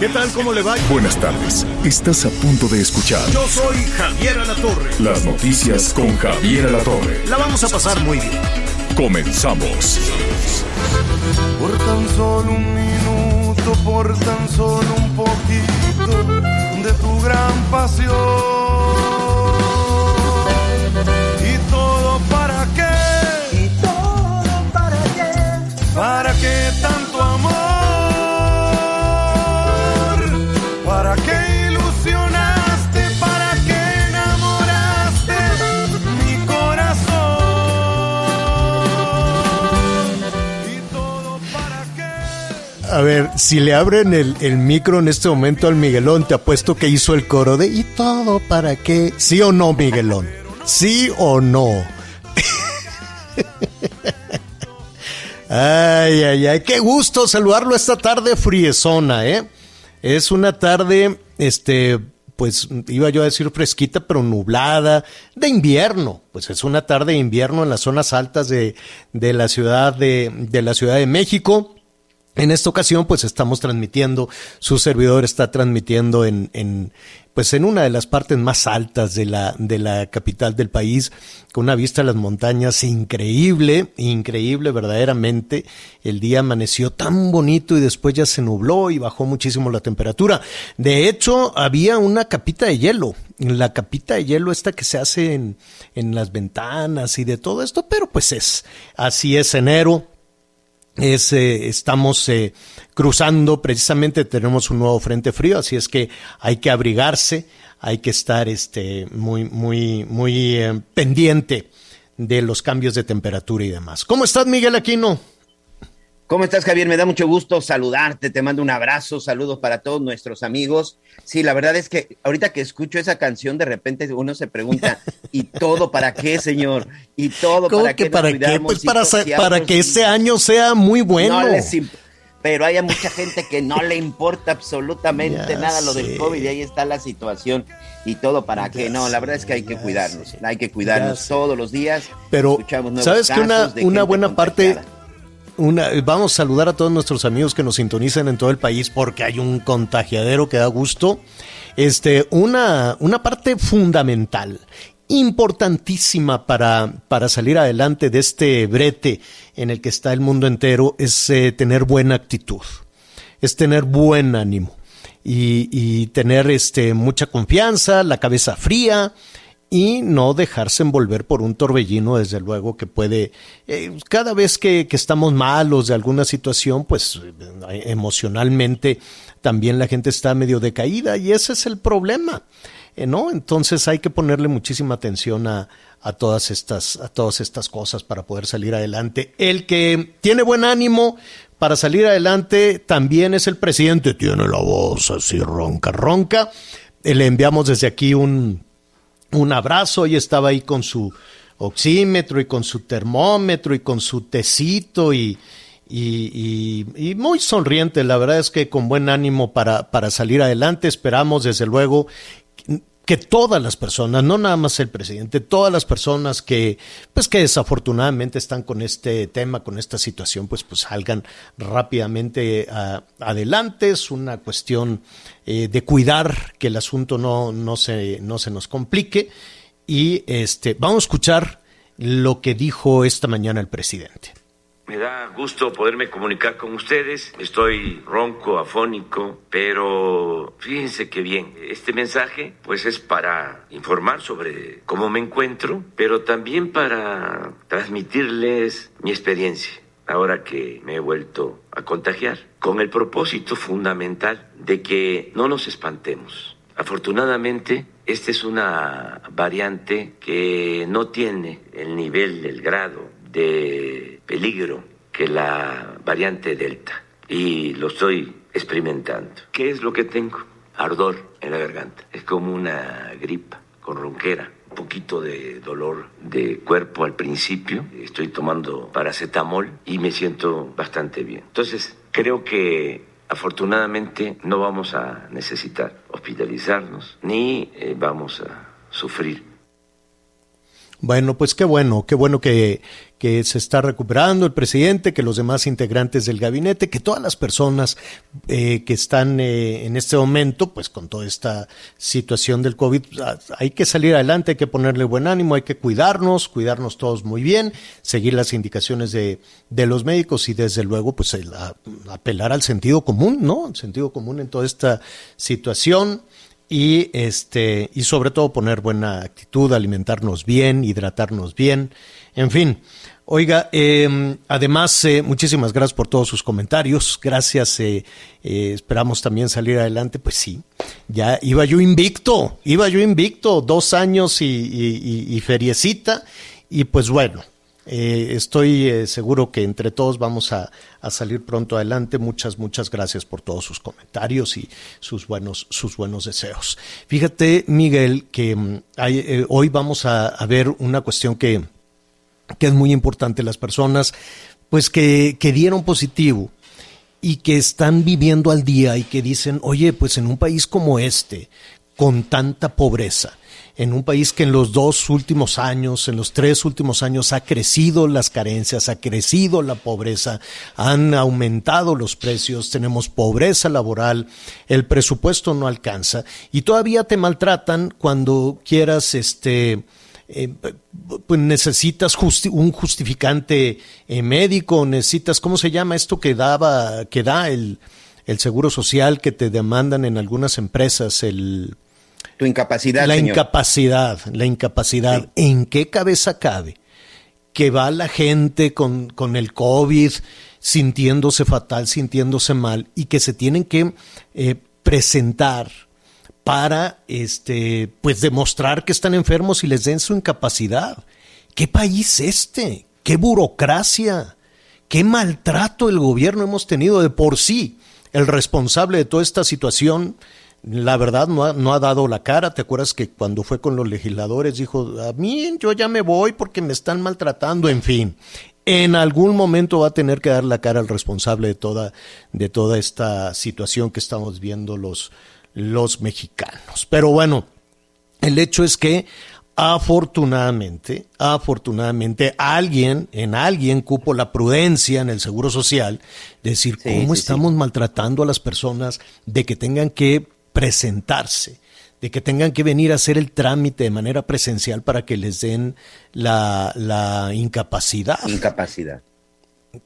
¿Qué tal? ¿Cómo le va? Buenas tardes. Estás a punto de escuchar Yo soy Javier Alatorre. las noticias con Javier Alatorre. La vamos a pasar muy bien. Comenzamos. Por tan solo un minuto, por tan solo un poquito de tu gran pasión. A ver, si le abren el, micro en este momento al Miguelón, te apuesto que hizo el coro de ¿y todo para qué? ¿Sí o no, Miguelón? ¿Sí o no? Ay, ay, ay, qué gusto saludarlo esta tarde friezona, ¿eh? Es una tarde, este, pues iba yo a decir fresquita, pero nublada, de invierno. Pues es una tarde de invierno en las zonas altas de, de la ciudad de, de la Ciudad de México. En esta ocasión, pues estamos transmitiendo, su servidor está transmitiendo en, en, pues en una de las partes más altas de la, de la capital del país, con una vista a las montañas increíble, increíble verdaderamente. El día amaneció tan bonito y después ya se nubló y bajó muchísimo la temperatura. De hecho, había una capita de hielo, la capita de hielo esta que se hace en, en las ventanas y de todo esto, pero pues es, así es enero, es, eh, estamos eh, cruzando, precisamente tenemos un nuevo frente frío, así es que hay que abrigarse, hay que estar este, muy, muy, muy eh, pendiente de los cambios de temperatura y demás. ¿Cómo estás, Miguel Aquino? ¿Cómo estás, Javier? Me da mucho gusto saludarte, te mando un abrazo, saludos para todos nuestros amigos. Sí, la verdad es que ahorita que escucho esa canción, de repente uno se pregunta, ¿y todo para qué, señor? ¿Y todo ¿Cómo para que qué? nos para qué? Pues para, que este año sea muy bueno. No les pero hay mucha gente que no le importa absolutamente Ya nada lo sé. del COVID y ahí está la situación y todo para qué. No, la verdad es que hay que cuidarnos, sé, hay que ya cuidarnos sé. todos los días. Pero, ¿sabes que una, buena parte. Vamos a saludar a todos nuestros amigos que nos sintonizan en todo el país porque hay un contagiadero que da gusto. Este, una, una parte fundamental, importantísima para, para salir adelante de este brete en el que está el mundo entero es eh, tener buena actitud, es tener buen ánimo y, y tener este, mucha confianza, la cabeza fría y no dejarse envolver por un torbellino, desde luego que puede, eh, cada vez que, que estamos malos de alguna situación, pues eh, emocionalmente también la gente está medio decaída y ese es el problema. eh, ¿No? Entonces hay que ponerle muchísima atención a, a todas estas, a todas estas cosas para poder salir adelante. El que tiene buen ánimo para salir adelante también es el presidente. Tiene la voz así ronca, ronca. Le enviamos desde aquí un, un abrazo y estaba ahí con su oxímetro y con su termómetro y con su tecito y, y, y- y muy sonriente. La verdad es que con buen ánimo para, para salir adelante. Esperamos desde luego que todas las personas, no nada más el presidente, todas las personas que, pues que desafortunadamente están con este tema, con esta situación, pues, pues salgan rápidamente a- adelante. Es una cuestión eh, de cuidar que el asunto no, no, se, no se nos complique. Y este, vamos a escuchar lo que dijo esta mañana el presidente. Me da gusto poderme comunicar con ustedes. Estoy ronco, afónico, pero fíjense que bien. Este mensaje pues es para informar sobre cómo me encuentro, pero también para transmitirles mi experiencia ahora que me he vuelto a contagiar, con el propósito fundamental de que no nos espantemos. Afortunadamente, esta es una variante que no tiene el nivel, el grado de peligro que la variante Delta y lo estoy experimentando. ¿Qué es lo que tengo? Ardor en la garganta. Es como una gripa con ronquera un poquito de dolor de cuerpo al principio. Estoy tomando paracetamol y me siento bastante bien. Entonces, creo que afortunadamente no vamos a necesitar hospitalizarnos ni eh, vamos a sufrir bueno, pues qué bueno, qué bueno que, que, se está recuperando el presidente, que los demás integrantes del gabinete, que todas las personas eh, que están eh, en este momento, pues con toda esta situación del COVID, ah, hay que salir adelante, hay que ponerle buen ánimo, hay que cuidarnos, cuidarnos todos muy bien, seguir las indicaciones de, de los médicos y desde luego, pues el, apelar al sentido común, ¿no? El sentido común en toda esta situación y este y sobre todo poner buena actitud, alimentarnos bien, hidratarnos bien, en fin. Oiga, em, además, eh, muchísimas gracias por todos sus comentarios. Gracias. Eh, eh, esperamos también salir adelante. Pues sí, ya iba yo invicto, iba yo invicto, dos años y, y, feriecita. Y pues bueno, eh, estoy eh, seguro que entre todos vamos a, salir pronto adelante. Muchas, muchas gracias por todos sus comentarios y sus buenos, sus buenos deseos. Fíjate, Miguel, que mm, eh, hoy vamos a, ver una cuestión que, que, es muy importante. Las personas, pues, que, que dieron positivo y que están viviendo al día y que dicen, oye, pues en un país como este, con tanta pobreza, en un país que en los dos últimos años, en los tres últimos años, ha crecido las carencias, ha crecido la pobreza, han aumentado los precios, tenemos pobreza laboral, el presupuesto no alcanza y todavía te maltratan cuando quieras, este, eh, pues necesitas un justificante eh, médico, necesitas, ¿cómo se llama esto que daba, que da el, el seguro social que te demandan en algunas empresas, el tu incapacidad. La incapacidad, la incapacidad. ¿En qué cabeza cabe que va la gente con, con, el COVID sintiéndose fatal, sintiéndose mal y que se tienen que eh, presentar para este, pues demostrar que están enfermos y les den su incapacidad? ¿Qué país este? ¿Qué burocracia? ¿Qué maltrato el gobierno hemos tenido de por sí? El responsable de toda esta situación la verdad no ha, no ha, dado la cara. ¿Te acuerdas que cuando fue con los legisladores dijo, a mí yo ya me voy porque me están maltratando? En fin, en algún momento va a tener que dar la cara al responsable de toda, de toda esta situación que estamos viendo los, los mexicanos. Pero bueno, el hecho es que afortunadamente, afortunadamente, alguien, en alguien cupo la prudencia en el Seguro Social, decir cómo estamos maltratando a las personas de que tengan que presentarse, de que tengan que venir a hacer el trámite de manera presencial para que les den la, incapacidad. Incapacidad.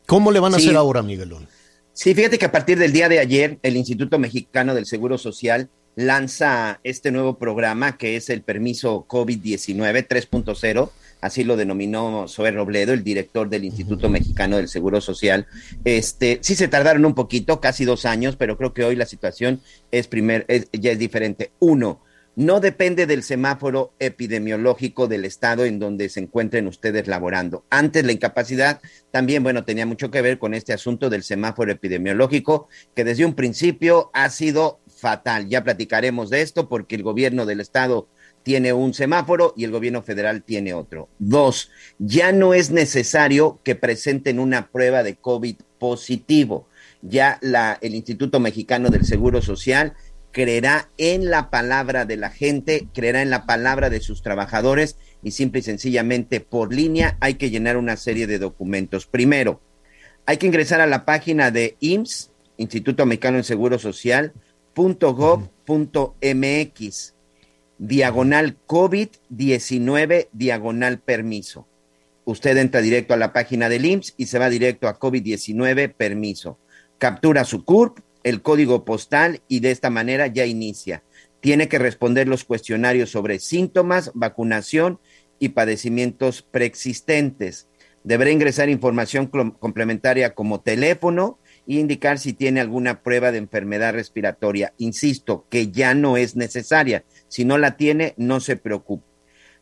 ¿Cómo le van a hacer ahora, Miguelón? Sí, fíjate que a partir del día de ayer, el Instituto Mexicano del Seguro Social lanza este nuevo programa que es el permiso COVID-19 3.0 así lo denominó Zoe Robledo, el director del Instituto Mexicano del Seguro Social. Este, sí se tardaron un poquito, casi dos años, pero creo que hoy la situación es primer, ya es diferente. Uno, no depende del semáforo epidemiológico del estado en donde se encuentren ustedes laborando. Antes la incapacidad también, bueno, tenía mucho que ver con este asunto del semáforo epidemiológico, que desde un principio ha sido fatal. Ya platicaremos de esto porque el gobierno del estado tiene un semáforo y el gobierno federal tiene otro. Dos, ya no es necesario que presenten una prueba de COVID positivo. Ya la, el Instituto Mexicano del Seguro Social creerá en la palabra de la gente, creerá en la palabra de sus trabajadores y simple y sencillamente por línea hay que llenar una serie de documentos. Primero, hay que ingresar a la página de IMSS, Instituto Mexicano del Seguro Social, .gov.mx diagonal COVID-19, diagonal permiso. Usted entra directo a la página del IMSS y se va directo a COVID-19 permiso. Captura su CURP, el código postal y de esta manera ya inicia. Tiene que responder los cuestionarios sobre síntomas, vacunación y padecimientos preexistentes. Deberá ingresar información complementaria como teléfono, e indicar si tiene alguna prueba de enfermedad respiratoria. Insisto, que ya no es necesaria. Si no la tiene, no se preocupe.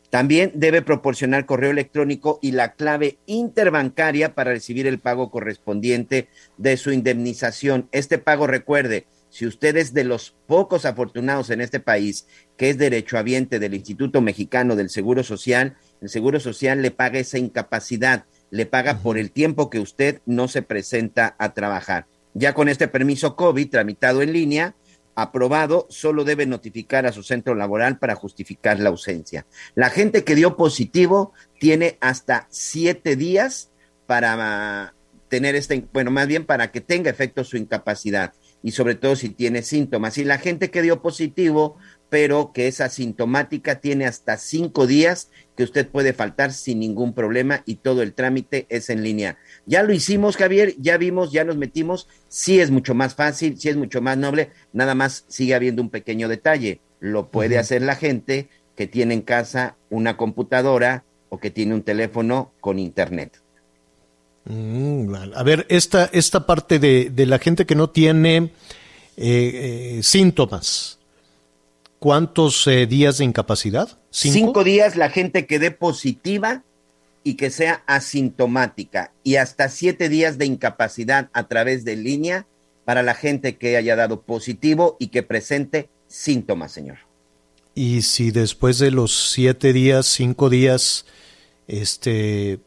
También debe proporcionar correo electrónico y la clave interbancaria para recibir el pago correspondiente de su indemnización. Este pago, recuerde, si usted es de los pocos afortunados en este país que es derechohabiente del Instituto Mexicano del Seguro Social, el Seguro Social le paga esa incapacidad, le paga por el tiempo que usted no se presenta a trabajar. Ya con este permiso COVID tramitado en línea, aprobado, solo debe notificar a su centro laboral para justificar la ausencia. La gente que dio positivo tiene hasta siete días para tener este, bueno, más bien para que tenga efecto su incapacidad y sobre todo si tiene síntomas. Y la gente que dio positivo, pero que es asintomática, tiene hasta cinco días que usted puede faltar sin ningún problema y todo el trámite es en línea. Ya lo hicimos, Javier, ya vimos, ya nos metimos, sí es mucho más fácil, sí es mucho más noble, nada más sigue habiendo un pequeño detalle, lo puede hacer la gente que tiene en casa una computadora o que tiene un teléfono con internet. Mm, a ver, esta, esta parte de, de, la gente que no tiene eh, eh, síntomas, ¿cuántos eh, días de incapacidad? ¿Cinco? ¿Cinco? días la gente que dé positiva y que sea asintomática y hasta siete días de incapacidad a través de línea para la gente que haya dado positivo y que presente síntomas, señor. Y si después de los siete días, cinco días, este,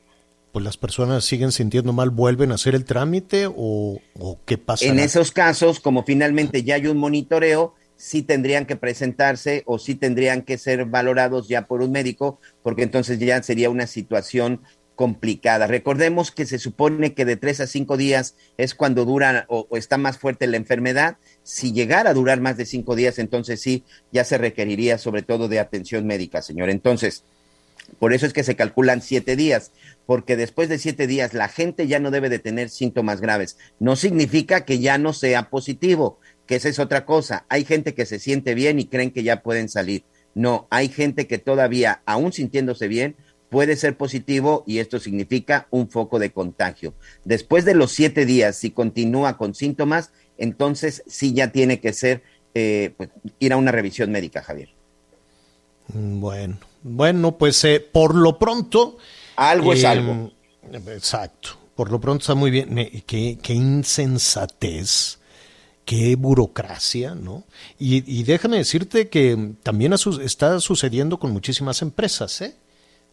pues las personas siguen sintiendo mal, vuelven a hacer el trámite o, o qué pasa? En esos casos, como finalmente ya hay un monitoreo, sí tendrían que presentarse o sí tendrían que ser valorados ya por un médico, porque entonces ya sería una situación complicada. Recordemos que se supone que de tres a cinco días es cuando dura o, está más fuerte la enfermedad. Si llegara a durar más de cinco días, entonces sí, ya se requeriría sobre todo de atención médica, señor. Entonces, por eso es que se calculan siete días, porque después de siete días la gente ya no debe de tener síntomas graves. No significa que ya no sea positivo, que esa es otra cosa. Hay gente que se siente bien y creen que ya pueden salir. No, hay gente que todavía, aún sintiéndose bien, puede ser positivo y esto significa un foco de contagio. Después de los siete días, si continúa con síntomas, entonces sí ya tiene que ser eh, pues, ir a una revisión médica, Javier. Bueno, bueno, pues eh, por lo pronto. Algo eh, es algo. Exacto. Por lo pronto está muy bien. Qué, qué insensatez qué burocracia, ¿no? Y, déjame decirte que también está sucediendo con muchísimas empresas, ¿eh?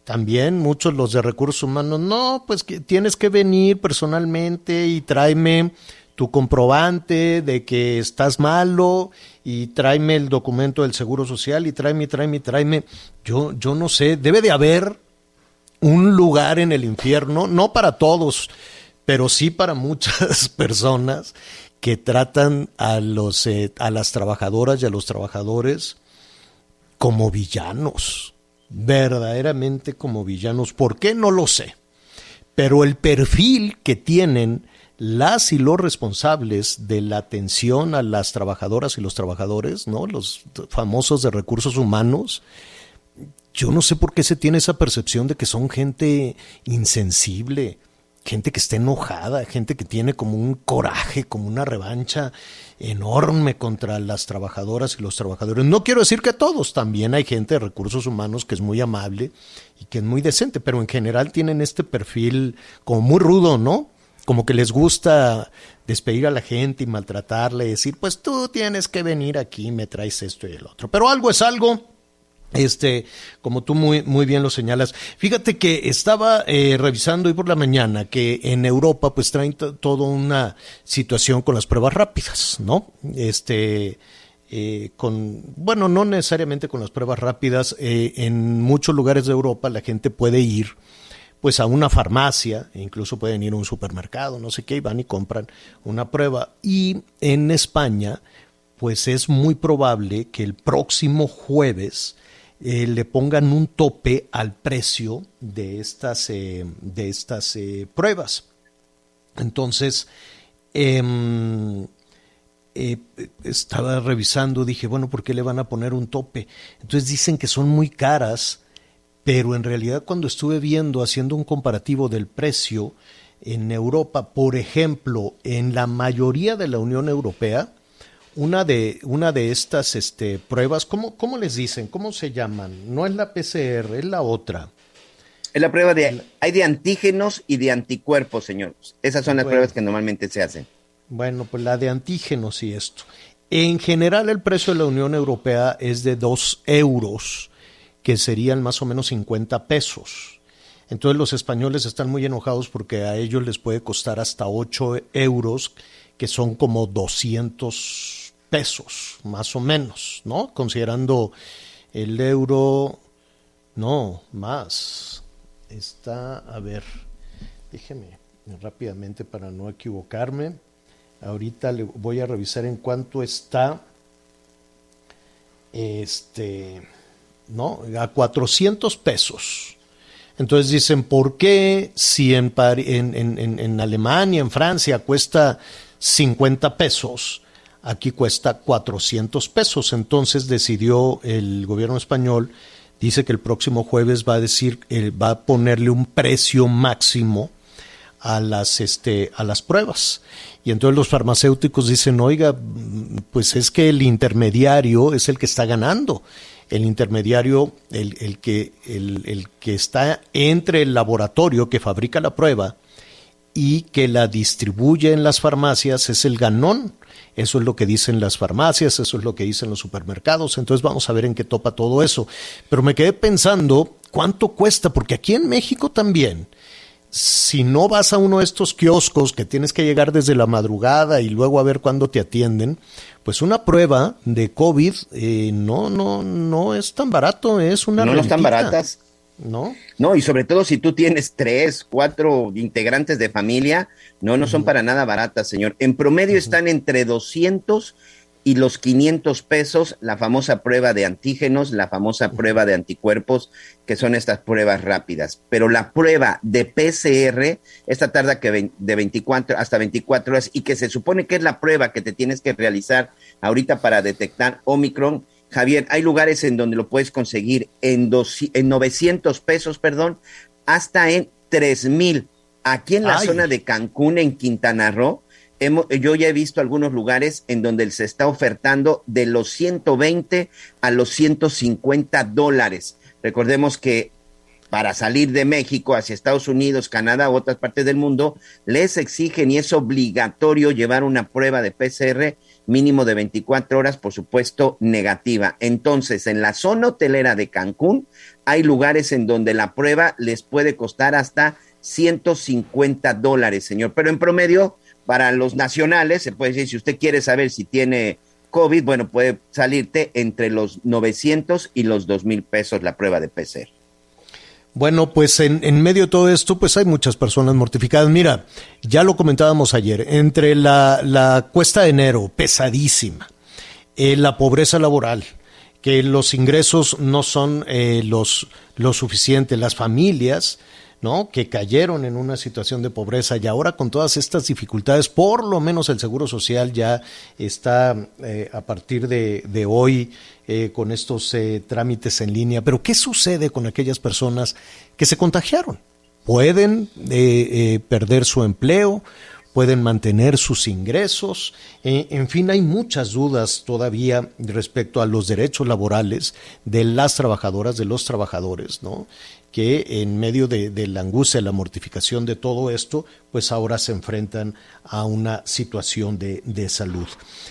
También muchos los de recursos humanos, no, pues que tienes que venir personalmente y tráeme tu comprobante de que estás malo y tráeme el documento del Seguro Social y tráeme, tráeme, tráeme. Yo, yo no sé, debe de haber un lugar en el infierno, no para todos, pero sí para muchas personas que tratan a, los, eh, a las trabajadoras y a los trabajadores como villanos, verdaderamente como villanos. ¿Por qué? No lo sé. Pero el perfil que tienen las y los responsables de la atención a las trabajadoras y los trabajadores, ¿no? Los famosos de recursos humanos, yo no sé por qué se tiene esa percepción de que son gente insensible, gente que está enojada, gente que tiene como un coraje, como una revancha enorme contra las trabajadoras y los trabajadores. No quiero decir que todos, también hay gente de recursos humanos que es muy amable y que es muy decente, pero en general tienen este perfil como muy rudo, ¿no? Como que les gusta despedir a la gente y maltratarle, decir, pues tú tienes que venir aquí, me traes esto y el otro. Pero algo es algo este, como tú muy, muy bien lo señalas. Fíjate que estaba eh, revisando hoy por la mañana que en Europa pues traen toda una situación con las pruebas rápidas, ¿no? Este, eh, con, bueno, no necesariamente con las pruebas rápidas, eh, en muchos lugares de Europa la gente puede ir pues a una farmacia, e incluso pueden ir a un supermercado, no sé qué, y van y compran una prueba. Y en España, pues es muy probable que el próximo jueves eh, le pongan un tope al precio de estas, eh, de estas eh, pruebas. Entonces, eh, estaba revisando, dije, bueno, ¿por qué le van a poner un tope? Entonces dicen que son muy caras, pero en realidad cuando estuve viendo, haciendo un comparativo del precio en Europa, por ejemplo, en la mayoría de la Unión Europea, una de, una de estas este, pruebas, ¿cómo, ¿cómo les dicen? ¿Cómo se llaman? No es la PCR, es la otra. Es la prueba de, hay de antígenos y de anticuerpos, señor. Esas son las Bueno. pruebas que normalmente se hacen. Bueno, pues la de antígenos y esto. En general el precio de la Unión Europea es de 2 euros, que serían más o menos 50 pesos. Entonces los españoles están muy enojados porque a ellos les puede costar hasta 8 euros, que son como 200 pesos, más o menos, ¿no? Considerando el euro, no, más. Está, a ver, déjeme rápidamente para no equivocarme. Ahorita le voy a revisar en cuánto está. Este, ¿no? A 400 pesos. Entonces dicen, ¿por qué si en, en- en- en Alemania, en Francia cuesta 50 pesos, aquí cuesta 400 pesos? Entonces decidió el gobierno español, dice que el próximo jueves va a decir, eh, va a ponerle un precio máximo a las este a las pruebas y entonces los farmacéuticos dicen oiga pues es que el intermediario es el que está ganando el intermediario el, el que el, el que está entre el laboratorio que fabrica la prueba y que la distribuye en las farmacias es el ganón. Eso es lo que dicen las farmacias, eso es lo que dicen los supermercados. Entonces vamos a ver en qué topa todo eso. Pero me quedé pensando cuánto cuesta, porque aquí en México también, si no vas a uno de estos kioscos que tienes que llegar desde la madrugada y luego a ver cuándo te atienden, pues una prueba de COVID eh, no, no, no es tan barato, es una no, no están baratas. ¿No? No, y sobre todo si tú tienes tres, cuatro integrantes de familia, no, no son para nada baratas, señor. En promedio están entre 200 y los 500 pesos la famosa prueba de antígenos, la famosa prueba de anticuerpos, que son estas pruebas rápidas. Pero la prueba de PCR, esta tarda que de 24 hasta 24 horas y que se supone que es la prueba que te tienes que realizar ahorita para detectar Omicron. Javier, hay lugares en donde lo puedes conseguir en, dos, en 900 pesos, perdón, hasta en 3000. Aquí en la Ay. zona de Cancún, en Quintana Roo, hemos- yo ya he visto algunos lugares en donde se está ofertando de los 120 a los 150 dólares. Recordemos que para salir de México hacia Estados Unidos, Canadá u otras partes del mundo, les exigen y es obligatorio llevar una prueba de PCR mínimo de 24 horas, por supuesto, negativa. Entonces, en la zona hotelera de Cancún, hay lugares en donde la prueba les puede costar hasta 150 dólares, señor. Pero en promedio, para los nacionales, se puede decir, si usted quiere saber si tiene COVID, bueno, puede salirte entre los 900 y los 2 mil pesos la prueba de PCR. Bueno, pues en, en medio de todo esto, pues hay muchas personas mortificadas. Mira, ya lo comentábamos ayer, entre la, la cuesta de enero, pesadísima, eh, la pobreza laboral, que los ingresos no son eh, los, lo suficientes, las familias, ¿no? Que cayeron en una situación de pobreza y ahora con todas estas dificultades, por lo menos el Seguro Social ya está eh, a partir de, de hoy eh, con estos eh, trámites en línea. Pero ¿qué sucede con aquellas personas que se contagiaron? Pueden perder su empleo, pueden mantener sus ingresos. En fin, hay muchas dudas todavía respecto a los derechos laborales de las trabajadoras, de los trabajadores, ¿no? Que en medio de, la angustia, la mortificación de todo esto, pues ahora se enfrentan a una situación de, salud.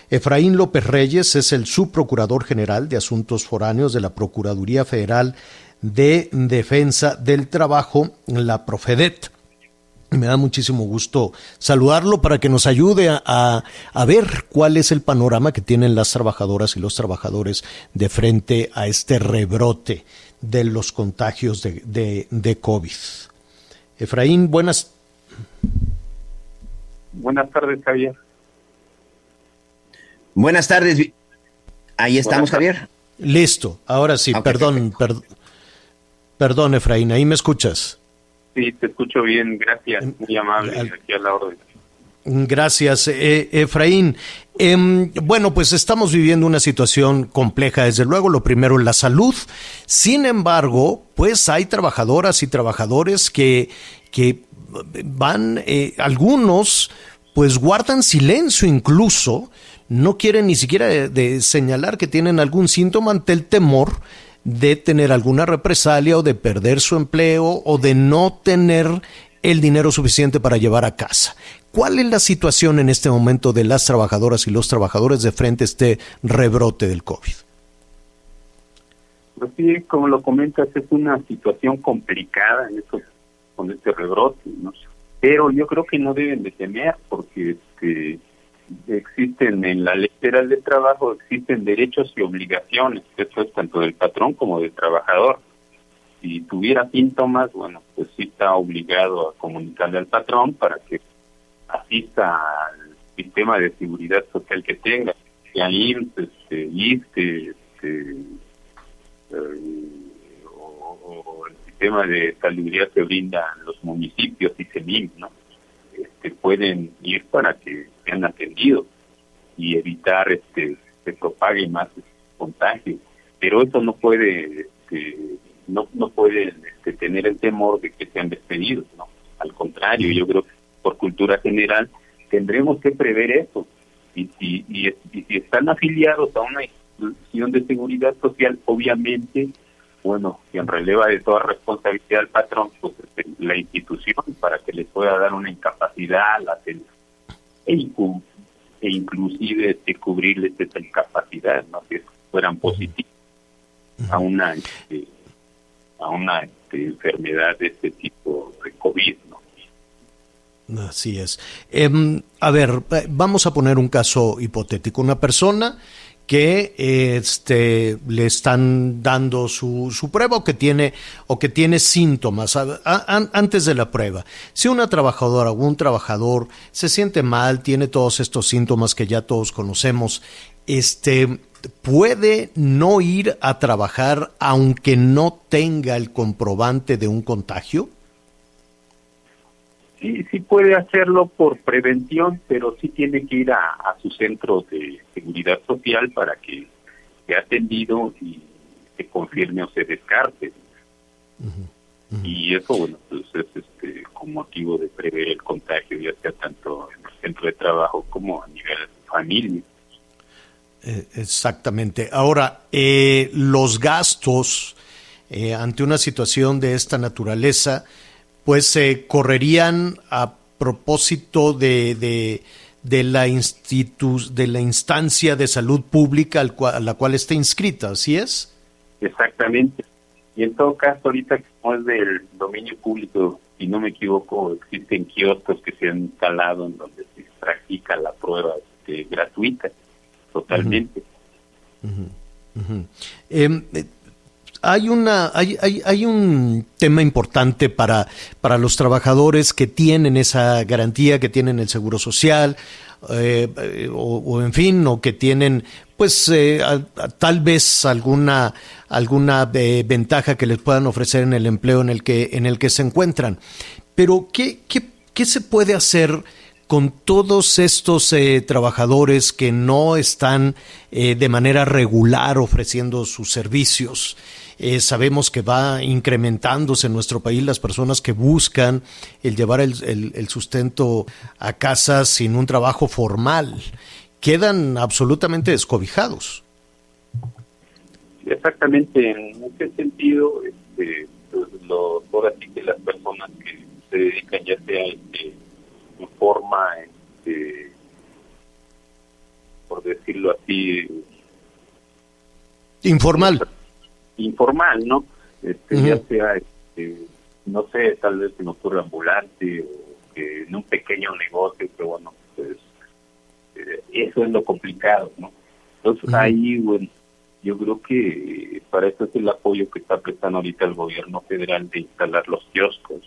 Efraín López Reyes es el subprocurador general de Asuntos Foráneos de la Procuraduría Federal de Defensa del Trabajo, la Profedet. Me da muchísimo gusto saludarlo para que nos ayude a, ver cuál es el panorama que tienen las trabajadoras y los trabajadores de frente a este rebrote de los contagios de, de, de COVID. Efraín, buenas. Buenas tardes, Javier. Buenas tardes. Ahí estamos, Javier. Listo, ahora sí, Ok, perdón, per, perdón, Efraín, ahí me escuchas. Sí, te escucho bien, gracias, muy amable, Al- aquí a la orden. Gracias, eh, Efraín. Em, bueno, pues estamos viviendo una situación compleja, desde luego, lo primero, la salud. Sin embargo, pues hay trabajadoras y trabajadores que, que van, eh, algunos, pues guardan silencio incluso, no quieren ni siquiera de, señalar que tienen algún síntoma ante el temor de tener alguna represalia o de perder su empleo o de no tener el dinero suficiente para llevar a casa. ¿Cuál es la situación en este momento de las trabajadoras y los trabajadores de frente a este rebrote del COVID? Pues sí, como lo comentas, es una situación complicada con este rebrote, ¿no? pero yo creo que no deben de temer porque este, existen en la ley federal de trabajo, existen derechos y obligaciones, eso es tanto del patrón como del trabajador. Si tuviera síntomas, bueno, pues sí está obligado a comunicarle al patrón para que asista al sistema de seguridad social que tenga, sea IMSS, este, ISTE, este, eh, o, el sistema de salubridad que brindan los municipios y CEMIM, ¿no? Este, pueden ir para que sean atendidos y evitar este se propague más contagio. Pero eso no puede este, no no pueden este, tener el temor de que sean despedidos, ¿no? Al contrario, yo creo que por cultura general tendremos que prever eso. Y si, y, si están afiliados a una institución de seguridad social, obviamente, bueno, quien releva de toda responsabilidad al patrón, pues este, la institución, para que les pueda dar una incapacidad, la e, e inclusive este, cubrirles esa incapacidad, ¿no? si fueran positivos a una este, a una este, enfermedad de este tipo de COVID, ¿no? Así es. Em, a ver, eh, vamos a poner un caso hipotético. Una persona que este, le están dando su, su, prueba o que tiene, o que tiene síntomas antes de la prueba. Si una trabajadora o un trabajador se siente mal, tiene todos estos síntomas que ya todos conocemos, este, puede no ir a trabajar aunque no tenga el comprobante de un contagio? Sí, sí puede hacerlo por prevención, pero sí tiene que ir a, su centro de seguridad social para que sea atendido y se confirme o se descarte. Y eso, bueno, pues es este, con motivo de prever el contagio, ya sea tanto en el centro de trabajo como a nivel familia. Eh, exactamente. Ahora, eh, los gastos eh, ante una situación de esta naturaleza, pues se correrían a propósito de, de, la de la instancia de salud pública al a la cual está inscrita, ¿así es? Exactamente. Y en todo caso, ahorita como es del dominio público, si no me equivoco, existen kioscos que se han instalado en donde se practica la prueba este, gratuita totalmente. Eh, hay una hay, hay, hay, un tema importante para, para los trabajadores que tienen esa garantía, que tienen el seguro social, eh, o, en fin, o que tienen pues eh, tal vez alguna alguna ventaja que les puedan ofrecer en el empleo en el que en el que se encuentran. Pero qué, qué, qué se puede hacer con todos estos eh, trabajadores que no están eh, de manera regular ofreciendo sus servicios. Eh, sabemos que va incrementándose en nuestro país las personas que buscan el llevar el, sustento a casa sin un trabajo formal. Quedan absolutamente descobijados. Exactamente, en ese sentido, este, lo, que las personas que se dedican ya sea este, forma, este, por decirlo así, informal. Informal, ¿no? Este, Ya sea, este, no sé, tal vez en ocurre ambulante o que en un pequeño negocio, pero bueno, pues eh, eso es lo complicado, ¿no? Entonces ahí, bueno, yo creo que para eso es el apoyo que está prestando ahorita el gobierno federal de instalar los kioscos,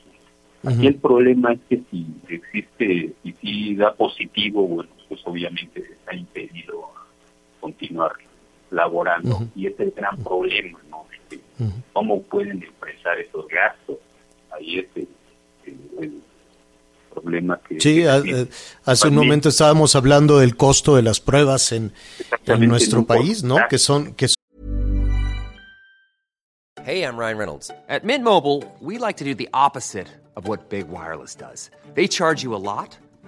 Aquí el problema es que si existe, y si da positivo, bueno, pues obviamente está impedido continuar laborando. Y ese es el gran problema, ¿no? Este, ¿Cómo pueden expresar esos gastos? Ahí es el, problema que... Sí, eh, hace un momento estábamos hablando del costo de las pruebas en, en nuestro país, ¿no? Que son, que Hey, I'm Ryan Reynolds. At Mint Mobile, we like to do the opposite of what Big Wireless does. They charge you a lot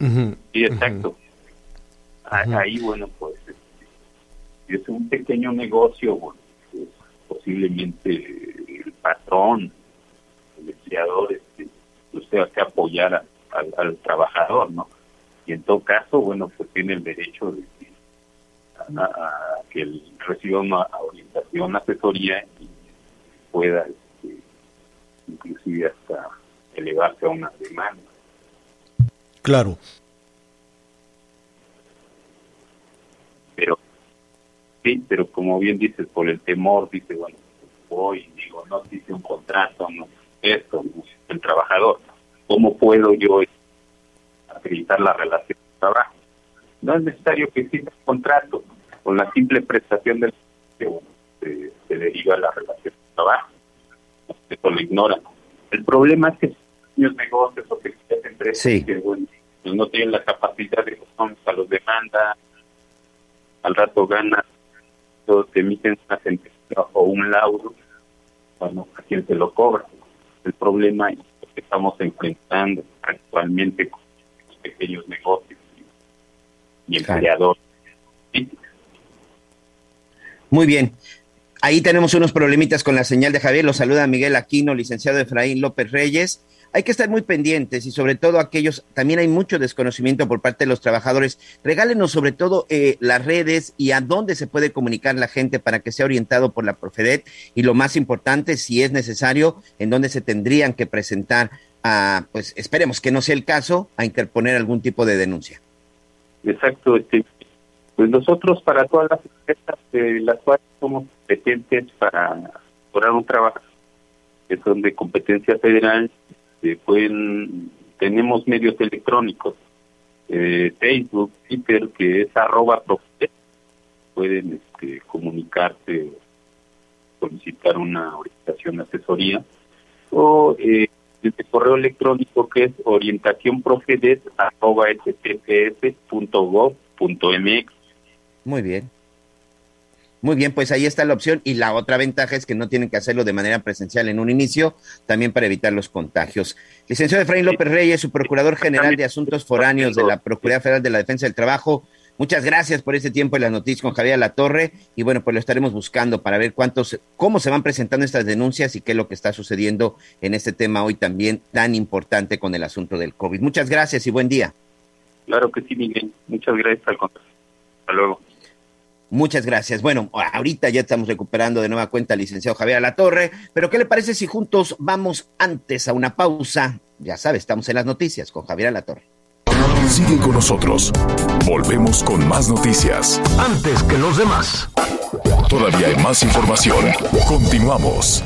Ujú, Sí, exacto. Ah, Ahí, bueno, pues, este, es un pequeño negocio, bueno, pues, posiblemente el patrón, el empleador, este, pues tenga que apoyar a- al, al trabajador, ¿no? Y en todo caso, bueno, pues tiene el derecho de a que él reciba una orientación, asesoría y pueda, este, inclusive hasta elevarse a una demanda. Claro. pero sí, pero como bien dices, por el temor, dice, bueno, voy, digo, no hice un contrato, no, esto, no, el trabajador, ¿cómo puedo yo acreditar la relación de trabajo? No es necesario que exista un contrato, con la simple prestación del servicio, bueno, se, se deriva la relación de trabajo, eso lo ignoran. El problema es que los negocios o pequeñas empresas Sí. que bueno, pues no tienen la capacidad de a los demanda, al rato gana, o te emiten una sentencia o un laudo, bueno, a quién se lo cobra. El problema es lo que estamos enfrentando actualmente con los pequeños negocios y, empleadores. Sí, Muy bien. Ahí tenemos unos problemitas con la señal de Javier. Lo saluda Miguel Aquino, licenciado Efraín López Reyes. Hay que estar muy pendientes y sobre todo aquellos, también hay mucho desconocimiento por parte de los trabajadores. Regálenos sobre todo eh, las redes y a dónde se puede comunicar la gente para que sea orientado por la Profedet y lo más importante, si es necesario, en dónde se tendrían que presentar a, pues esperemos que no sea el caso, a interponer algún tipo de denuncia. Exacto. Este, pues nosotros para todas las empresas de las cuales somos competentes para lograr un trabajo que son de competencia federal, pueden tenemos medios electrónicos, eh, Facebook, Twitter, que es arroba Profedet. pueden este, comunicarse, solicitar una orientación, asesoría, o eh, correo electrónico que es orientacionprofedet arroba sttps.gov.mx. Muy bien. Muy bien, pues ahí está la opción y la otra ventaja es que no tienen que hacerlo de manera presencial en un inicio, también para evitar los contagios. Licenciado Efraín López Reyes, su Procurador General de Asuntos Foráneos de la Procuraduría Federal de la Defensa del Trabajo, muchas gracias por este tiempo y las noticias con Javier La Torre y bueno, pues lo estaremos buscando para ver cuántos, cómo se van presentando estas denuncias y qué es lo que está sucediendo en este tema hoy también tan importante con el asunto del COVID. Muchas gracias y buen día. Claro que sí, Miguel. Muchas gracias al contrario. Hasta luego. Muchas gracias. Bueno, ahorita ya estamos recuperando de nueva cuenta al licenciado Javier Alatorre, pero ¿qué le parece si juntos vamos antes a una pausa? Ya sabe, estamos en las noticias con Javier Alatorre. Sigue con nosotros. Volvemos con más noticias. Antes que los demás. Todavía hay más información. Continuamos.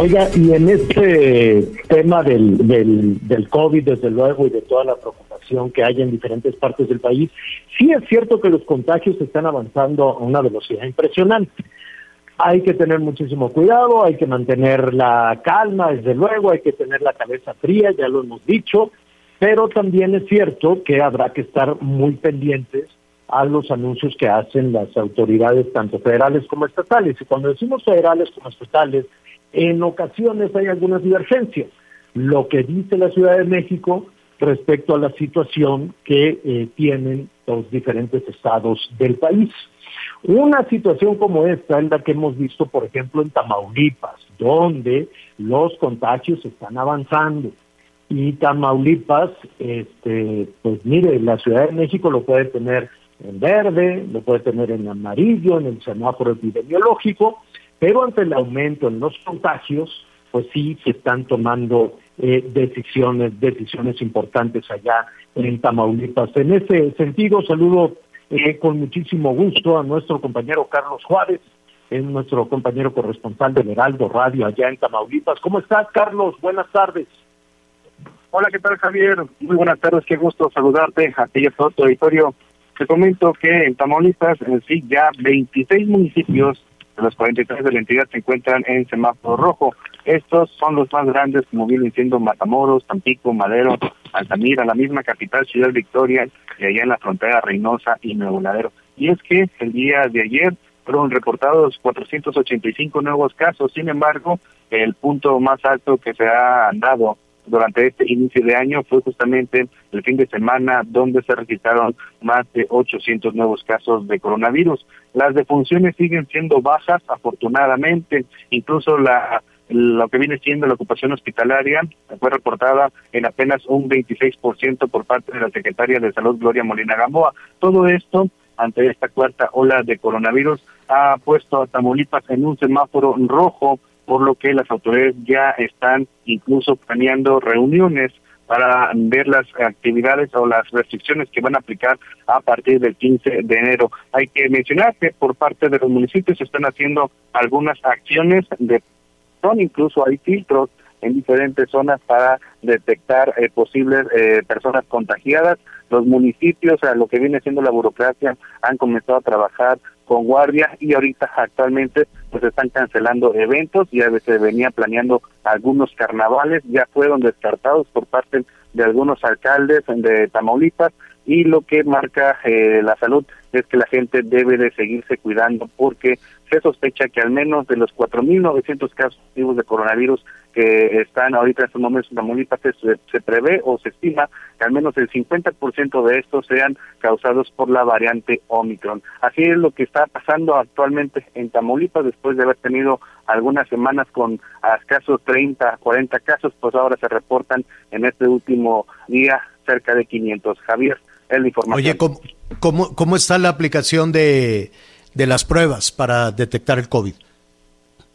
Oiga, y en este tema del, del, del COVID, desde luego, y de toda la preocupación que hay en diferentes partes del país, sí es cierto que los contagios están avanzando a una velocidad impresionante. Hay que tener muchísimo cuidado, hay que mantener la calma, desde luego, hay que tener la cabeza fría, ya lo hemos dicho, pero también es cierto que habrá que estar muy pendientes a los anuncios que hacen las autoridades, tanto federales como estatales. Y cuando decimos federales como estatales, en ocasiones hay algunas divergencias. Lo que dice la Ciudad de México respecto a la situación que eh, tienen los diferentes estados del país. Una situación como esta es la que hemos visto, por ejemplo, en Tamaulipas, donde los contagios están avanzando. Y Tamaulipas, este, pues mire, la Ciudad de México lo puede tener en verde, lo puede tener en amarillo, en el semáforo epidemiológico, pero ante el aumento en los contagios, pues sí se están tomando eh, decisiones, decisiones importantes allá en Tamaulipas. En ese sentido, saludo eh, con muchísimo gusto a nuestro compañero Carlos Juárez, es nuestro compañero corresponsal del Heraldo Radio allá en Tamaulipas. ¿Cómo estás, Carlos? Buenas tardes. Hola, ¿qué tal Javier? Muy buenas tardes, qué gusto saludarte a ti y a todo tu auditorio. Te comento que en Tamaulipas, en sí, ya 26 municipios los 43 de la entidad se encuentran en semáforo rojo. Estos son los más grandes, como vienen siendo Matamoros, Tampico, Madero, Altamira, la misma capital, Ciudad Victoria, y allá en la frontera Reynosa y Nuevo Ladero. Y es que el día de ayer fueron reportados 485 nuevos casos, sin embargo, el punto más alto que se ha dado durante este inicio de año fue justamente el fin de semana donde se registraron más de 800 nuevos casos de coronavirus. Las defunciones siguen siendo bajas, afortunadamente, incluso la lo que viene siendo la ocupación hospitalaria fue reportada en apenas un 26% por parte de la secretaria de Salud, Gloria Molina Gamboa. Todo esto, ante esta cuarta ola de coronavirus, ha puesto a Tamaulipas en un semáforo rojo por lo que las autoridades ya están incluso planeando reuniones para ver las actividades o las restricciones que van a aplicar a partir del 15 de enero. Hay que mencionar que por parte de los municipios se están haciendo algunas acciones de son incluso hay filtros en diferentes zonas para detectar eh, posibles eh, personas contagiadas. Los municipios, a lo que viene siendo la burocracia, han comenzado a trabajar con guardia y ahorita actualmente pues están cancelando eventos, ya se venía planeando algunos carnavales, ya fueron descartados por parte de algunos alcaldes de Tamaulipas y lo que marca eh, la salud es que la gente debe de seguirse cuidando porque se sospecha que al menos de los 4.900 casos activos de coronavirus que están ahorita en estos momentos en Tamaulipas se, se prevé o se estima que al menos el 50% de estos sean causados por la variante Omicron. Así es lo que está pasando actualmente en Tamaulipas después de haber tenido algunas semanas con escasos 30, 40 casos, pues ahora se reportan en este último día cerca de 500. Javier, es la información. Oye, ¿cómo, cómo, cómo está la aplicación de, de las pruebas para detectar el COVID?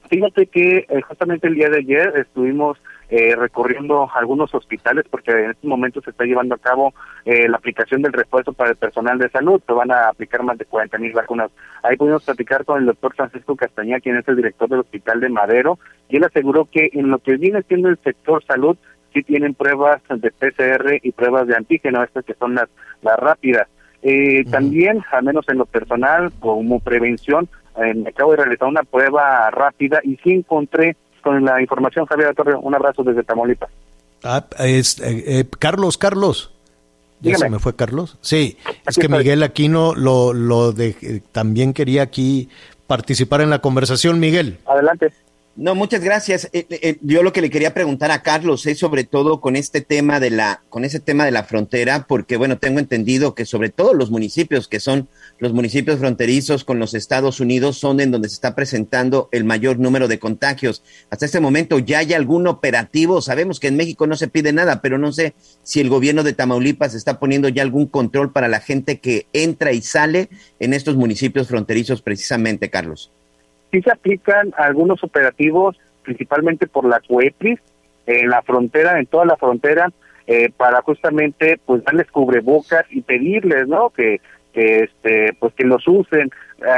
Fíjate que eh, justamente el día de ayer estuvimos eh, recorriendo algunos hospitales porque en este momento se está llevando a cabo eh, la aplicación del refuerzo para el personal de salud. Se van a aplicar más de 40 mil vacunas. Ahí pudimos platicar con el doctor Francisco Castaña, quien es el director del Hospital de Madero, y él aseguró que en lo que viene siendo el sector salud, sí tienen pruebas de PCR y pruebas de antígeno, estas que son las, las rápidas. Eh, También, al menos en lo personal, como prevención, eh, me acabo de realizar una prueba rápida y sí encontré con la información, Javier Torre, un abrazo desde Tamaulipas. Ah, es, eh, eh, Carlos, Carlos. ¿Ya se me fue Carlos? Sí, es que Miguel Aquino lo, lo de, también quería aquí participar en la conversación. Miguel. Adelante. No, muchas gracias. Eh, eh, yo lo que le quería preguntar a Carlos es sobre todo con este tema de la, con ese tema de la frontera, porque bueno, tengo entendido que sobre todo los municipios que son los municipios fronterizos con los Estados Unidos son en donde se está presentando el mayor número de contagios. Hasta este momento ya hay algún operativo. Sabemos que en México no se pide nada, pero no sé si el gobierno de Tamaulipas está poniendo ya algún control para la gente que entra y sale en estos municipios fronterizos precisamente, Carlos sí se aplican algunos operativos, principalmente por la CUEPRIS, en la frontera, en toda la frontera, eh, para justamente pues darles cubrebocas y pedirles, ¿no? Que, que este pues que los usen.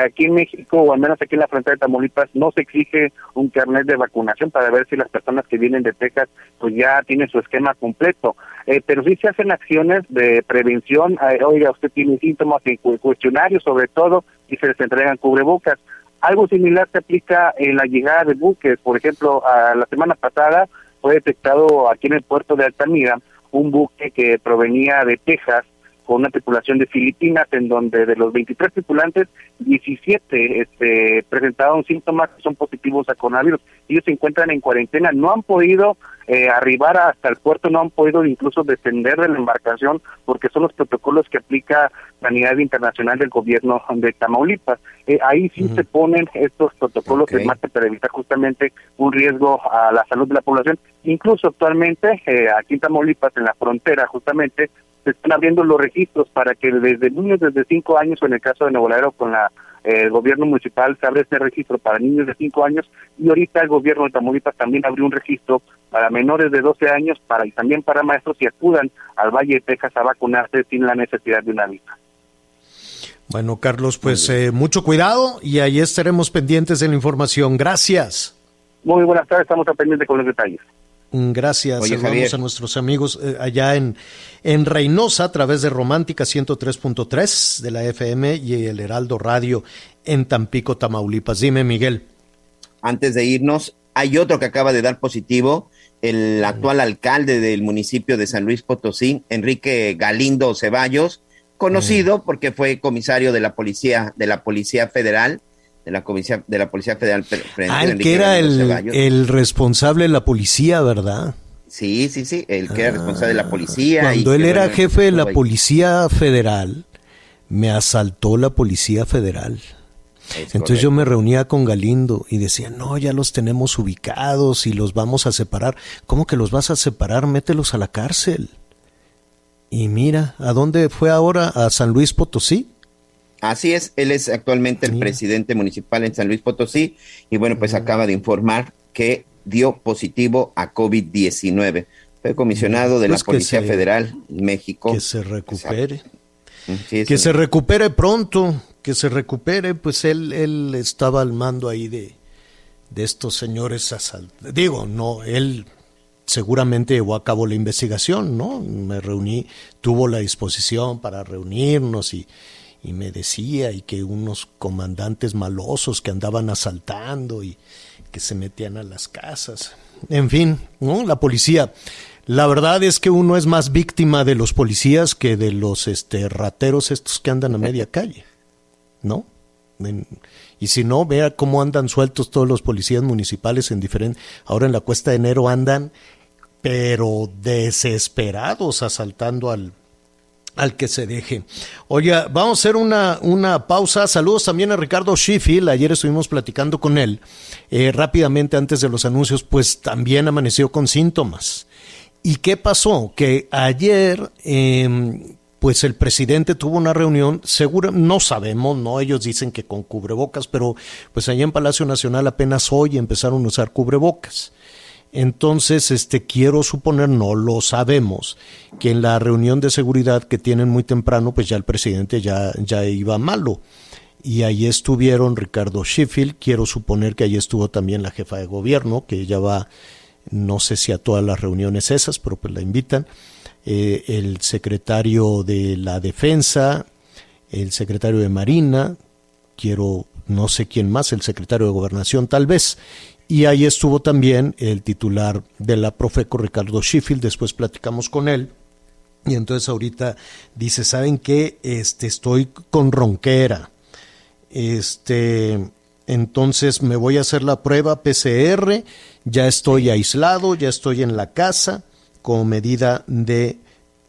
Aquí en México, o al menos aquí en la frontera de Tamaulipas, no se exige un carnet de vacunación para ver si las personas que vienen de Texas pues ya tienen su esquema completo. Eh, pero sí se hacen acciones de prevención. Eh, oiga, usted tiene síntomas en cuestionarios sobre todo y se les entregan cubrebocas. Algo similar se aplica en la llegada de buques. Por ejemplo, a la semana pasada fue detectado aquí en el puerto de Altamira un buque que provenía de Texas con una tripulación de Filipinas, en donde de los 23 tripulantes, 17 este, presentaron síntomas que son positivos a coronavirus. Ellos se encuentran en cuarentena, no han podido eh, arribar hasta el puerto, no han podido incluso descender de la embarcación, porque son los protocolos que aplica la unidad internacional del gobierno de Tamaulipas. Eh, ahí sí se ponen estos protocolos de marcha para evitar justamente un riesgo a la salud de la población. Incluso actualmente, eh, aquí en Tamaulipas, en la frontera, justamente, se están abriendo los registros para que desde niños desde 5 años, o en el caso de Nuevo con la el gobierno municipal se abre este registro para niños de 5 años y ahorita el gobierno de Tamaulipas también abrió un registro para menores de 12 años para y también para maestros que acudan al Valle de Texas a vacunarse sin la necesidad de una visa. Bueno, Carlos, pues eh, mucho cuidado y ahí estaremos pendientes de la información. Gracias. Muy buenas tardes, estamos a pendiente con los detalles. Gracias, Oye, saludamos Javier. a nuestros amigos eh, allá en, en Reynosa a través de Romántica 103.3 de la FM y el Heraldo Radio en Tampico, Tamaulipas. Dime, Miguel. Antes de irnos, hay otro que acaba de dar positivo, el actual alcalde del municipio de San Luis Potosí, Enrique Galindo Ceballos, conocido porque fue comisario de la policía, de la Policía Federal, de la Policía, de la Policía Federal. Ah, el que era el, el responsable de la policía, ¿verdad? Sí, sí, sí, el que era responsable de la policía. Ah, Cuando que, él era jefe de la. Policía Federal, me asaltó la Policía Federal. Entonces yo me reunía con Galindo y decía, no, ya los tenemos ubicados y los vamos a separar. ¿Cómo que los vas a separar? Mételos a la cárcel. Y mira, ¿a dónde fue ahora? ¿A San Luis Potosí? Así es, él es actualmente el presidente municipal en San Luis Potosí y bueno, pues acaba de informar que dio positivo a COVID-19. Fue comisionado de Pues la que Policía se- Federal México. Que se recupere. Sí, Que sí. se recupere pronto, que se recupere, pues él, él estaba al mando ahí de, de estos señores asaltantes. Digo, no, él seguramente llevó a cabo la investigación, ¿no? Me reuní, tuvo la disposición para reunirnos y, y me decía y que unos comandantes malosos que andaban asaltando y que se metían a las casas. En fin, ¿no? La policía. La verdad es que uno es más víctima de los policías que de los este rateros estos que andan a media calle. ¿No? En- y si no, vea cómo andan sueltos todos los policías municipales en diferente. Ahora en la cuesta de enero andan, pero desesperados asaltando al, al que se deje. Oiga, vamos a hacer una, una pausa. Saludos también a Ricardo Sheffield. Ayer estuvimos platicando con él. Eh, rápidamente antes de los anuncios, pues también amaneció con síntomas. ¿Y qué pasó? Que ayer, eh, pues el presidente tuvo una reunión, seguro, no sabemos, no, ellos dicen que con cubrebocas, pero pues allá en Palacio Nacional apenas hoy empezaron a usar cubrebocas. Entonces, este, quiero suponer, no lo sabemos, que en la reunión de seguridad que tienen muy temprano, pues ya el presidente ya, ya iba malo. Y ahí estuvieron Ricardo Sheffield, quiero suponer que ahí estuvo también la jefa de gobierno, que ella va, no sé si a todas las reuniones esas, pero pues la invitan, eh, el secretario de la defensa, el secretario de Marina, quiero, no sé quién más, el secretario de Gobernación tal vez, y ahí estuvo también el titular de la Profeco, Ricardo Sheffield, después platicamos con él, y entonces ahorita dice, ¿saben qué? Este, estoy con ronquera, este, entonces me voy a hacer la prueba PCR, ya estoy aislado, ya estoy en la casa, como medida de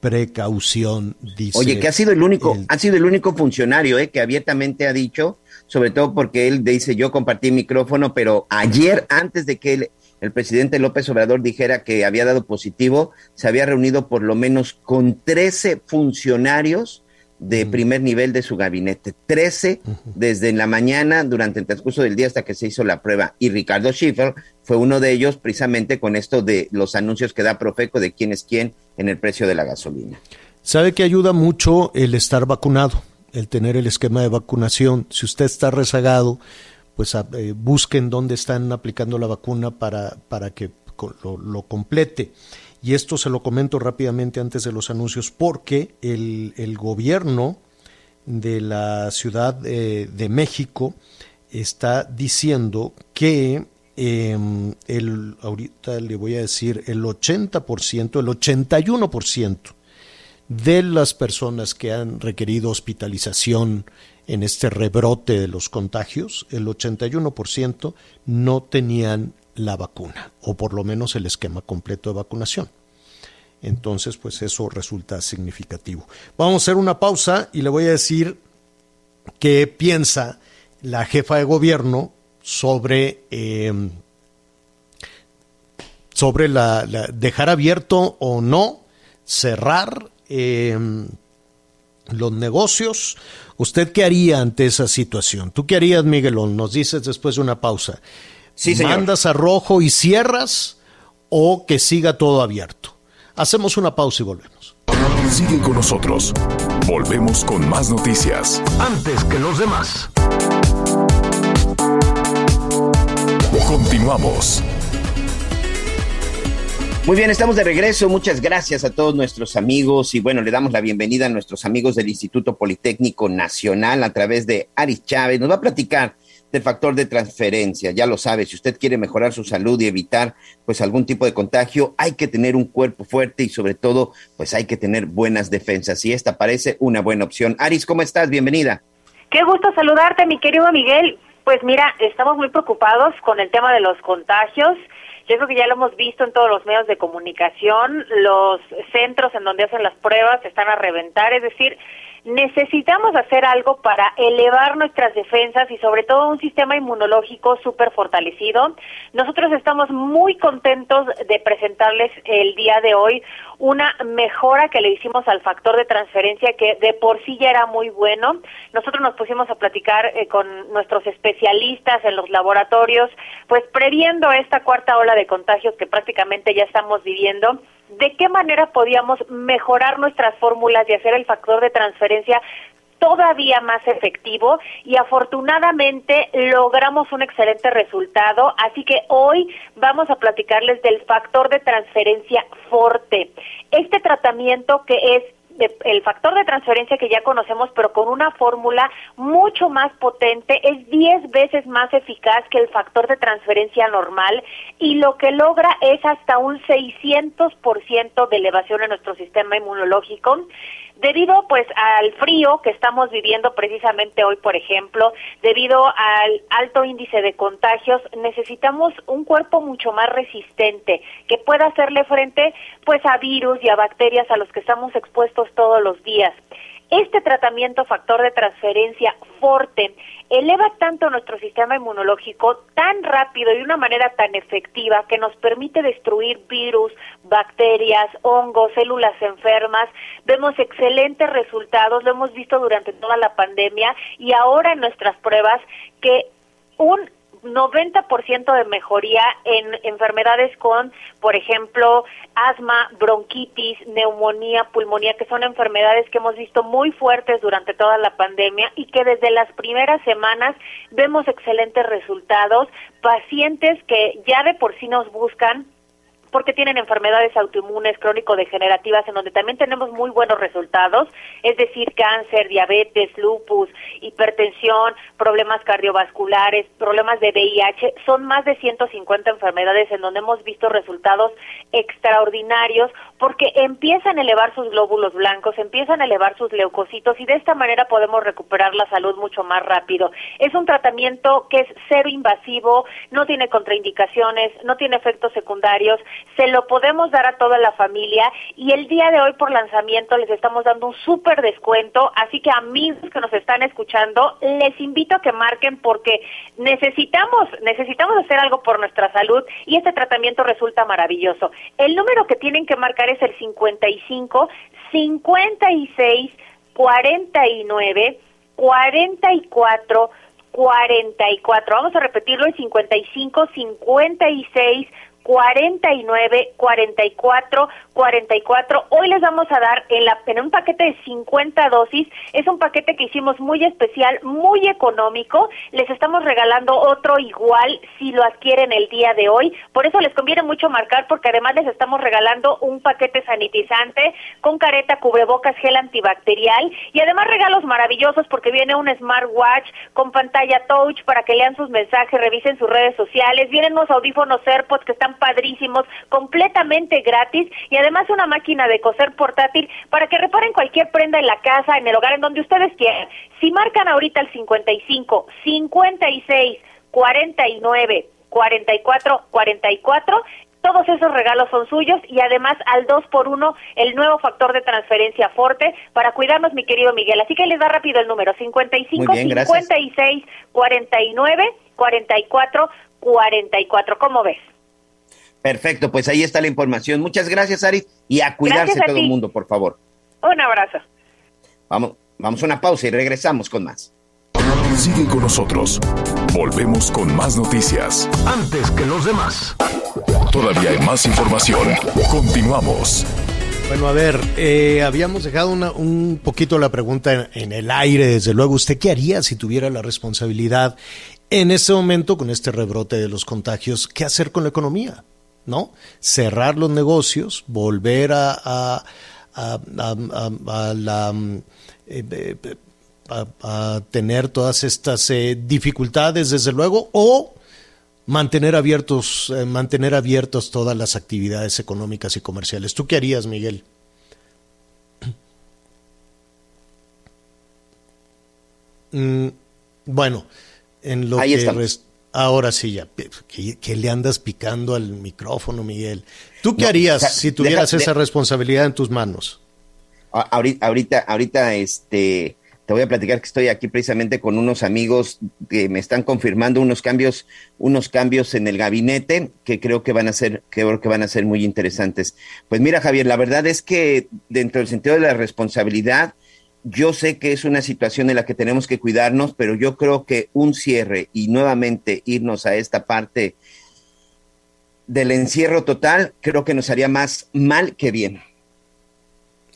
precaución, dice. Oye, que ha sido el único, ha sido el único funcionario eh, que abiertamente ha dicho, sobre todo porque él dice, yo compartí micrófono, pero ayer, antes de que el, el presidente López Obrador dijera que había dado positivo, se había reunido por lo menos con 13 funcionarios de primer nivel de su gabinete. 13 desde la mañana, durante el transcurso del día hasta que se hizo la prueba. Y Ricardo Schiffer fue uno de ellos precisamente con esto de los anuncios que da Profeco de quién es quién en el precio de la gasolina. ¿Sabe que ayuda mucho el estar vacunado, el tener el esquema de vacunación? Si usted está rezagado, pues a- eh, busquen dónde están aplicando la vacuna para, para que lo, lo complete. Y esto se lo comento rápidamente antes de los anuncios, porque el, el gobierno de la Ciudad eh, de México está diciendo que eh, el, ahorita le voy a decir el 80%, el 81% de las personas que han requerido hospitalización en este rebrote de los contagios, el 81% no tenían la vacuna, o por lo menos el esquema completo de vacunación. Entonces, pues eso resulta significativo. Vamos a hacer una pausa y le voy a decir qué piensa la jefa de gobierno sobre, eh, sobre la- dejar abierto o no, cerrar eh, los negocios. ¿Usted qué haría ante esa situación? ¿Tú qué harías, Miguelón? Nos dices después de una pausa. Sí, señor. ¿Mandas a rojo y cierras o que siga todo abierto? Hacemos una pausa y volvemos. Sigue con nosotros. Volvemos con más noticias. Antes que los demás. Continuamos. Muy bien, estamos de regreso. Muchas gracias a todos nuestros amigos y bueno, le damos la bienvenida a nuestros amigos del Instituto Politécnico Nacional a través de Aris Chávez. Nos va a platicar del factor de transferencia. Ya lo sabe, si usted quiere mejorar su salud y evitar pues algún tipo de contagio, hay que tener un cuerpo fuerte y sobre todo pues hay que tener buenas defensas y esta parece una buena opción. Aris, ¿cómo estás? Bienvenida. Qué gusto saludarte, mi querido Miguel. Pues mira, estamos muy preocupados con el tema de los contagios. Yo creo que ya lo hemos visto en todos los medios de comunicación. Los centros en donde hacen las pruebas están a reventar. Es decir, necesitamos hacer algo para elevar nuestras defensas y sobre todo un sistema inmunológico súper fortalecido. Nosotros estamos muy contentos de presentarles el día de hoy una mejora que le hicimos al factor de transferencia que de por sí ya era muy bueno. Nosotros nos pusimos a platicar eh, con nuestros especialistas en los laboratorios, pues previendo esta cuarta ola de contagios que prácticamente ya estamos viviendo de qué manera podíamos mejorar nuestras fórmulas y hacer el factor de transferencia todavía más efectivo y afortunadamente logramos un excelente resultado, así que hoy vamos a platicarles del factor de transferencia Forte. Este tratamiento que es el factor de transferencia que ya conocemos, pero con una fórmula mucho más potente, es 10 veces más eficaz que el factor de transferencia normal y lo que logra es hasta un 600% de elevación en nuestro sistema inmunológico debido pues al frío que estamos viviendo precisamente hoy, por ejemplo, debido al alto índice de contagios, necesitamos un cuerpo mucho más resistente que pueda hacerle frente pues a virus y a bacterias a los que estamos expuestos todos los días. Este tratamiento factor de transferencia fuerte eleva tanto nuestro sistema inmunológico tan rápido y de una manera tan efectiva que nos permite destruir virus, bacterias, hongos, células enfermas. Vemos excelentes resultados, lo hemos visto durante toda la pandemia y ahora en nuestras pruebas que un 90% de mejoría en enfermedades con, por ejemplo, asma, bronquitis, neumonía, pulmonía, que son enfermedades que hemos visto muy fuertes durante toda la pandemia y que desde las primeras semanas vemos excelentes resultados, pacientes que ya de por sí nos buscan porque tienen enfermedades autoinmunes crónico-degenerativas en donde también tenemos muy buenos resultados, es decir, cáncer, diabetes, lupus, hipertensión, problemas cardiovasculares, problemas de VIH, son más de 150 enfermedades en donde hemos visto resultados extraordinarios porque empiezan a elevar sus glóbulos blancos, empiezan a elevar sus leucocitos y de esta manera podemos recuperar la salud mucho más rápido. Es un tratamiento que es cero invasivo, no tiene contraindicaciones, no tiene efectos secundarios, se lo podemos dar a toda la familia y el día de hoy por lanzamiento les estamos dando un súper descuento, así que amigos que nos están escuchando, les invito a que marquen porque necesitamos, necesitamos hacer algo por nuestra salud y este tratamiento resulta maravilloso. El número que tienen que marcar es el 55 56 49 44 44. Vamos a repetirlo, el 55 56 49 44 44. Hoy les vamos a dar en, la, en un paquete de 50 dosis. Es un paquete que hicimos muy especial, muy económico. Les estamos regalando otro igual si lo adquieren el día de hoy. Por eso les conviene mucho marcar porque además les estamos regalando un paquete sanitizante con careta, cubrebocas, gel antibacterial y además regalos maravillosos porque viene un smartwatch con pantalla touch para que lean sus mensajes, revisen sus redes sociales. Vienen unos audífonos AirPods que están padrísimos, completamente gratis y además una máquina de coser portátil para que reparen cualquier prenda en la casa, en el hogar, en donde ustedes quieran. Si marcan ahorita el 55, 56, 49, 44, 44, todos esos regalos son suyos y además al 2 por 1 el nuevo factor de transferencia Forte para cuidarnos, mi querido Miguel. Así que les da rápido el número 55 56 49 44 44. ¿Cómo ves? Perfecto, pues ahí está la información. Muchas gracias, Ari, y a cuidarse todo el mundo, por favor. Un abrazo. Vamos, vamos a una pausa y regresamos con más. Sigue con nosotros. Volvemos con más noticias. Antes que los demás. Todavía hay más información. Continuamos. Bueno, a ver, eh, habíamos dejado una, un poquito la pregunta en, en, el aire, desde luego. ¿Usted qué haría si tuviera la responsabilidad en este momento, con este rebrote de los contagios, qué hacer con la economía? ¿No? Cerrar los negocios, volver a, a, a, a la... Eh, a, tener todas estas eh, dificultades, desde luego, o mantener abiertos, eh, mantener abiertos todas las actividades económicas y comerciales. ¿Tú qué harías, Miguel? Mm, bueno, en lo que ahora sí ya, ¿qué, le andas picando al micrófono, Miguel? ¿Tú qué harías si tuvieras esa responsabilidad en tus manos? Ahorita, ahorita, ahorita, este, te voy a platicar que estoy aquí precisamente con unos amigos que me están confirmando unos cambios, unos cambios en el gabinete que creo que van a ser, que creo que van a ser muy interesantes. Pues mira, Javier, la verdad es que dentro del sentido de la responsabilidad, yo sé que es una situación en la que tenemos que cuidarnos, pero yo creo que un cierre y nuevamente irnos a esta parte del encierro total, creo que nos haría más mal que bien.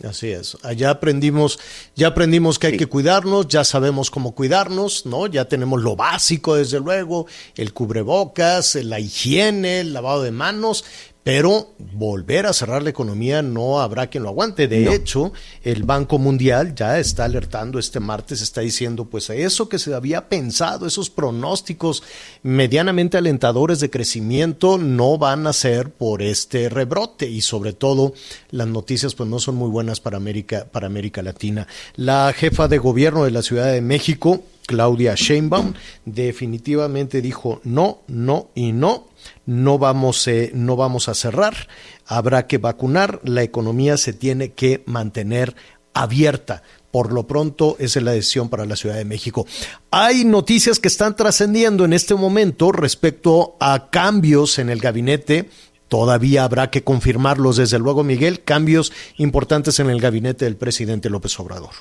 Así es. Allá aprendimos, ya aprendimos que hay que cuidarnos, ya sabemos cómo cuidarnos, ¿no? Ya tenemos lo básico, desde luego, el cubrebocas, la higiene, el lavado de manos, pero volver a cerrar la economía no habrá quien lo aguante. De hecho, el Banco Mundial ya está alertando este martes, está diciendo, pues eso que se había pensado, esos pronósticos medianamente alentadores de crecimiento no van a ser por este rebrote y sobre todo las noticias pues no son muy buenas para América, para América Latina. La jefa de gobierno de la Ciudad de México, Claudia Sheinbaum, definitivamente dijo no, no y no no vamos, eh, no vamos a cerrar, habrá que vacunar, la economía se tiene que mantener abierta. Por lo pronto, esa es la decisión para la Ciudad de México. Hay noticias que están trascendiendo en este momento respecto a cambios en el gabinete. Todavía habrá que confirmarlos, desde luego, Miguel, cambios importantes en el gabinete del presidente López Obrador.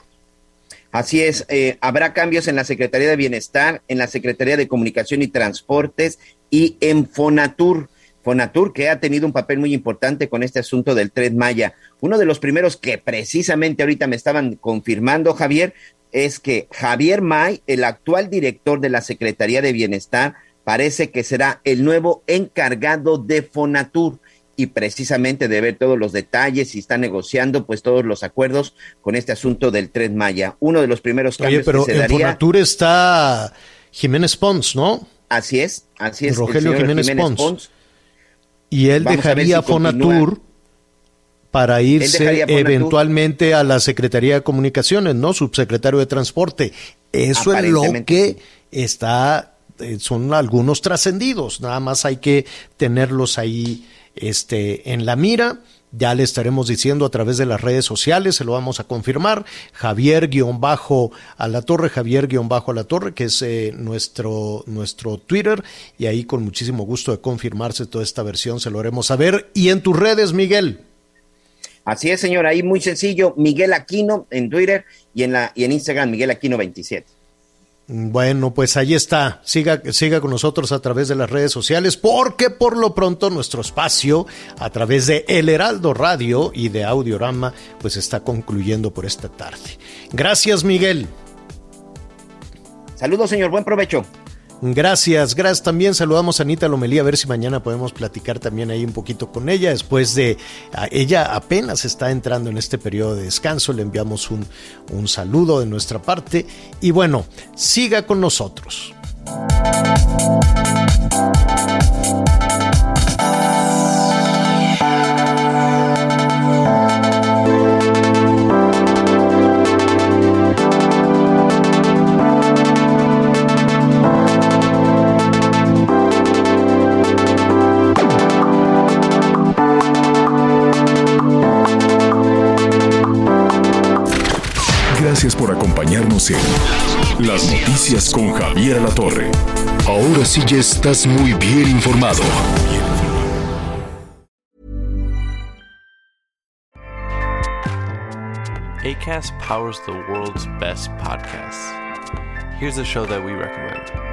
Así es, eh, habrá cambios en la Secretaría de Bienestar, en la Secretaría de Comunicación y Transportes y en Fonatur. Fonatur, que ha tenido un papel muy importante con este asunto del Tren Maya. Uno de los primeros que precisamente ahorita me estaban confirmando, Javier, es que Javier May, el actual director de la Secretaría de Bienestar, parece que será el nuevo encargado de Fonatur y precisamente de ver todos los detalles y está negociando pues todos los acuerdos con este asunto del Tren Maya. Uno de los primeros cambios pero que se en Fonatur está Jiménez Pons, ¿no? Así es, así es. Rogelio Jiménez, Pons. Y él dejaría Fonatur para irse eventualmente a la Secretaría de Comunicaciones, ¿no? Subsecretario de Transporte. Eso es lo que está, eh, son algunos trascendidos, nada más hay que tenerlos ahí este, en la mira. Ya le estaremos diciendo a través de las redes sociales, se lo vamos a confirmar. Javier guion bajo a la torre, Javier guion bajo a la torre, que es eh, nuestro, nuestro Twitter. Y ahí con muchísimo gusto de confirmarse toda esta versión, se lo haremos saber. Y en tus redes, Miguel. Así es, señor, ahí muy sencillo, Miguel Aquino en Twitter y en, la, y en Instagram, Miguel Aquino 27. Bueno, pues ahí está. Siga, siga con nosotros a través de las redes sociales, porque por lo pronto nuestro espacio a través de El Heraldo Radio y de Audiorama, pues está concluyendo por esta tarde. Gracias, Miguel. Saludos, señor. Buen provecho. Gracias, gracias también. Saludamos a Anita Lomelí, a ver si mañana podemos platicar también ahí un poquito con ella. Después de, ella apenas está entrando en este periodo de descanso, le enviamos un, un saludo de nuestra parte. Y bueno, siga con nosotros. Por acompañarnos en Las Noticias con Javier La Torre. Ahora sí ya estás muy bien informado. ACAST powers the world's best podcasts. Here's a show that we recommend.